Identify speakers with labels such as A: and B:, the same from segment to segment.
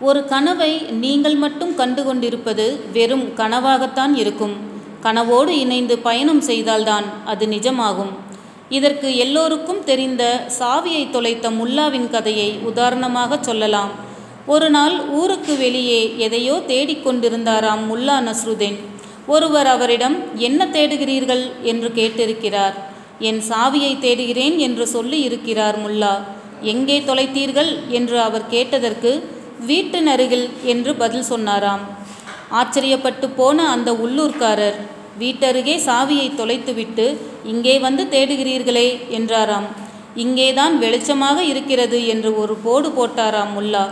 A: ஒரு கனவை நீங்கள் மட்டும் கண்டு கொண்டிருப்பது வெறும் கனவாகத்தான் இருக்கும். கனவோடு இணைந்து பயணம் செய்தால்தான் அது நிஜமாகும். இதற்கு எல்லோருக்கும் தெரிந்த சாவியை தொலைத்த முல்லாவின் கதையை உதாரணமாக சொல்லலாம். ஒரு நாள் ஊருக்கு வெளியே எதையோ தேடிக்கொண்டிருந்தாராம் முல்லா நஸ்ருதீன். ஒருவர் அவரிடம் என்ன தேடுகிறீர்கள்? என்று கேட்டிருக்கிறார். என் சாவியை தேடுகிறேன் என்று சொல்லி இருக்கிறார் முல்லா. எங்கே தொலைத்தீர்கள்? என்று அவர் கேட்டதற்கு வீட்டு நருகில் என்று பதில் சொன்னாராம். ஆச்சரியப்பட்டு போன அந்த உள்ளூர்காரர் வீட்டருகே சாவியை தொலைத்துவிட்டு இங்கே வந்து தேடுகிறீர்களே என்றாராம். இங்கேதான் வெளிச்சமாக இருக்கிறது என்று ஒரு போடு போட்டாராம் முல்லா.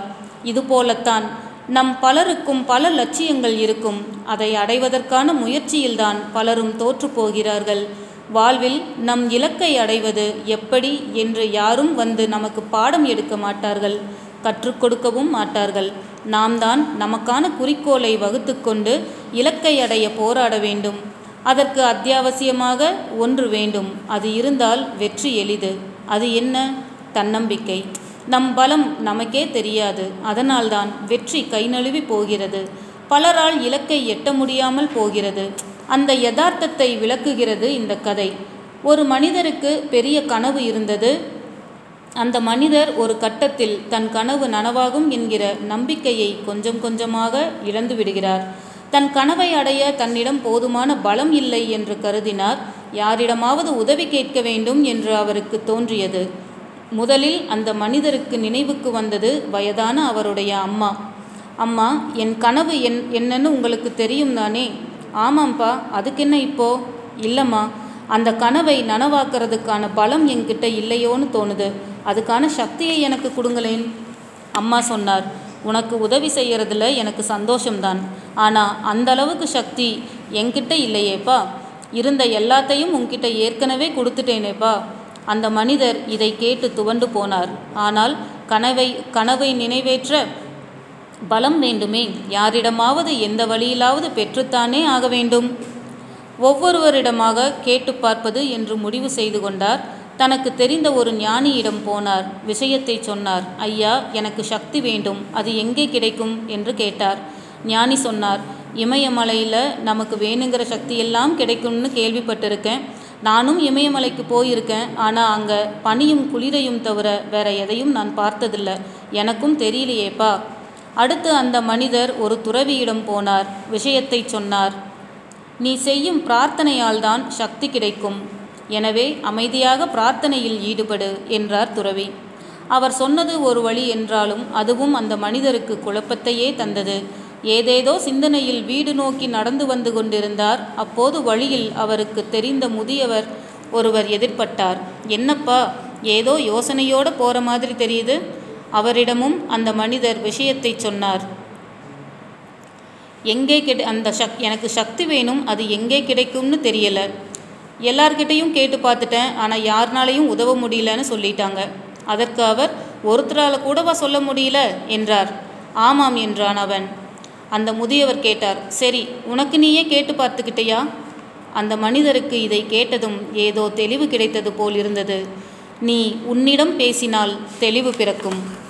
A: இதுபோலத்தான் நம் பலருக்கும் பல லட்சியங்கள் இருக்கும். அதை அடைவதற்கான முயற்சியில்தான் பலரும் தோற்று போகிறார்கள். வாழ்வில் நம் இலக்கை அடைவது எப்படி என்று யாரும் வந்து நமக்கு பாடம் எடுக்க மாட்டார்கள். கற்றுக் கொடுக்கவும் மாட்டார்கள். நாம் தான் நமக்கான குறிக்கோளை வகுத்துக்கொண்டு இலக்கை அடைய போராட வேண்டும். அதற்கு அத்தியாவசியமாக ஒன்று வேண்டும். அது இருந்தால் வெற்றி எளிது. அது என்ன? தன்னம்பிக்கை. நம் பலம் நமக்கே தெரியாது. அதனால்தான் வெற்றி கை நழுவி போகிறது. பலரால் இலக்கை எட்ட முடியாமல் போகிறது. அந்த யதார்த்தத்தை விளக்குகிறது இந்த கதை. ஒரு மனிதருக்கு பெரிய கனவு இருந்தது. அந்த மனிதர் ஒரு கட்டத்தில் தன் கனவு நனவாகும் என்கிற நம்பிக்கையை கொஞ்சம் கொஞ்சமாக இழந்து விடுகிறார். தன் கனவை அடைய தன்னிடம் போதுமான பலம் இல்லை என்று கருதினார். யாரிடமாவது உதவி கேட்க வேண்டும் என்று அவருக்கு தோன்றியது. முதலில் அந்த மனிதருக்கு நினைவுக்கு வந்தது வயதான அவருடைய அம்மா. அம்மா என் கனவு என் என்னன்னு உங்களுக்கு தெரியும் தானே? ஆமாம்ப்பா அதுக்கு என்ன இப்போ? இல்லைம்மா அந்த கனவை நனவாக்குறதுக்கான பலம் என்கிட்ட இல்லையோன்னு தோணுது. அதுக்கான சக்தியை எனக்கு கொடுங்களேன். அம்மா சொன்னார் உனக்கு உதவி செய்கிறதுல எனக்கு சந்தோஷம்தான். ஆனால் அந்த அளவுக்கு சக்தி என்கிட்ட இல்லையேப்பா. இருந்த எல்லாத்தையும் உன்கிட்ட ஏற்கனவே கொடுத்துட்டேனேப்பா. அந்த மனிதர் இதை கேட்டு துவண்டு போனார். ஆனால் கனவை கனவை நினைவேற்ற பலம் வேண்டுமே. யாரிடமாவது எந்த வழியிலாவது பெற்றுத்தானே ஆக வேண்டும். ஒவ்வொருவரிடமாக கேட்டு பார்ப்பது என்று முடிவு செய்து கொண்டார். தனக்கு தெரிந்த ஒரு ஞானியிடம் போனார். விஷயத்தை சொன்னார். ஐயா எனக்கு சக்தி வேண்டும். அது எங்கே கிடைக்கும்? என்று கேட்டார். ஞானி சொன்னார். இமயமலையில் நமக்கு வேணுங்கிற சக்தியெல்லாம் கிடைக்கும்னு கேள்விப்பட்டிருக்கேன். நானும் இமயமலைக்கு போயிருக்கேன். ஆனால் அங்கே பனியும் குளிரையும் தவிர வேற எதையும் நான் பார்த்ததில்ல. எனக்கும் தெரியலையேப்பா. அடுத்து அந்த மனிதர் ஒரு துறவியிடம் போனார். விஷயத்தை சொன்னார். நீ செய்யும் பிரார்த்தனையால் தான் சக்தி கிடைக்கும். எனவே அமைதியாக பிரார்த்தனையில் ஈடுபடு என்றார் துறவி. அவர் சொன்னது ஒரு வழி என்றாலும் அதுவும் அந்த மனிதருக்கு குழப்பத்தையே தந்தது. ஏதேதோ சிந்தனையில் வீடு நோக்கி நடந்து வந்து கொண்டிருந்தார். அப்போது வழியில் அவருக்கு தெரிந்த முதியவர் ஒருவர் எதிர்பட்டார். என்னப்பா ஏதோ யோசனையோடு போகிற மாதிரி தெரியுது. அவரிடமும் அந்த மனிதர் விஷயத்தை சொன்னார். எங்கே கிடை அந்த சக் எனக்கு சக்தி வேணும். அது எங்கே கிடைக்கும்னு தெரியலை. எல்லார்கிட்டையும் கேட்டு பார்த்துட்டேன். ஆனால் யாருனாலையும் உதவ முடியலன்னு சொல்லிட்டாங்க. அதற்கு அவர் ஒருத்தரால் கூடவா சொல்ல முடியல? என்றார். ஆமாம் என்றான் அவன். அந்த முதியவர் கேட்டார். சரி உனக்கு நீயே கேட்டு பார்த்துக்கிட்டியா? அந்த மனிதருக்கு இதை கேட்டதும் ஏதோ தெளிவு கிடைத்தது போல் இருந்தது. நீ உன்னிடம் பேசினால் தெளிவு பிறக்கும்.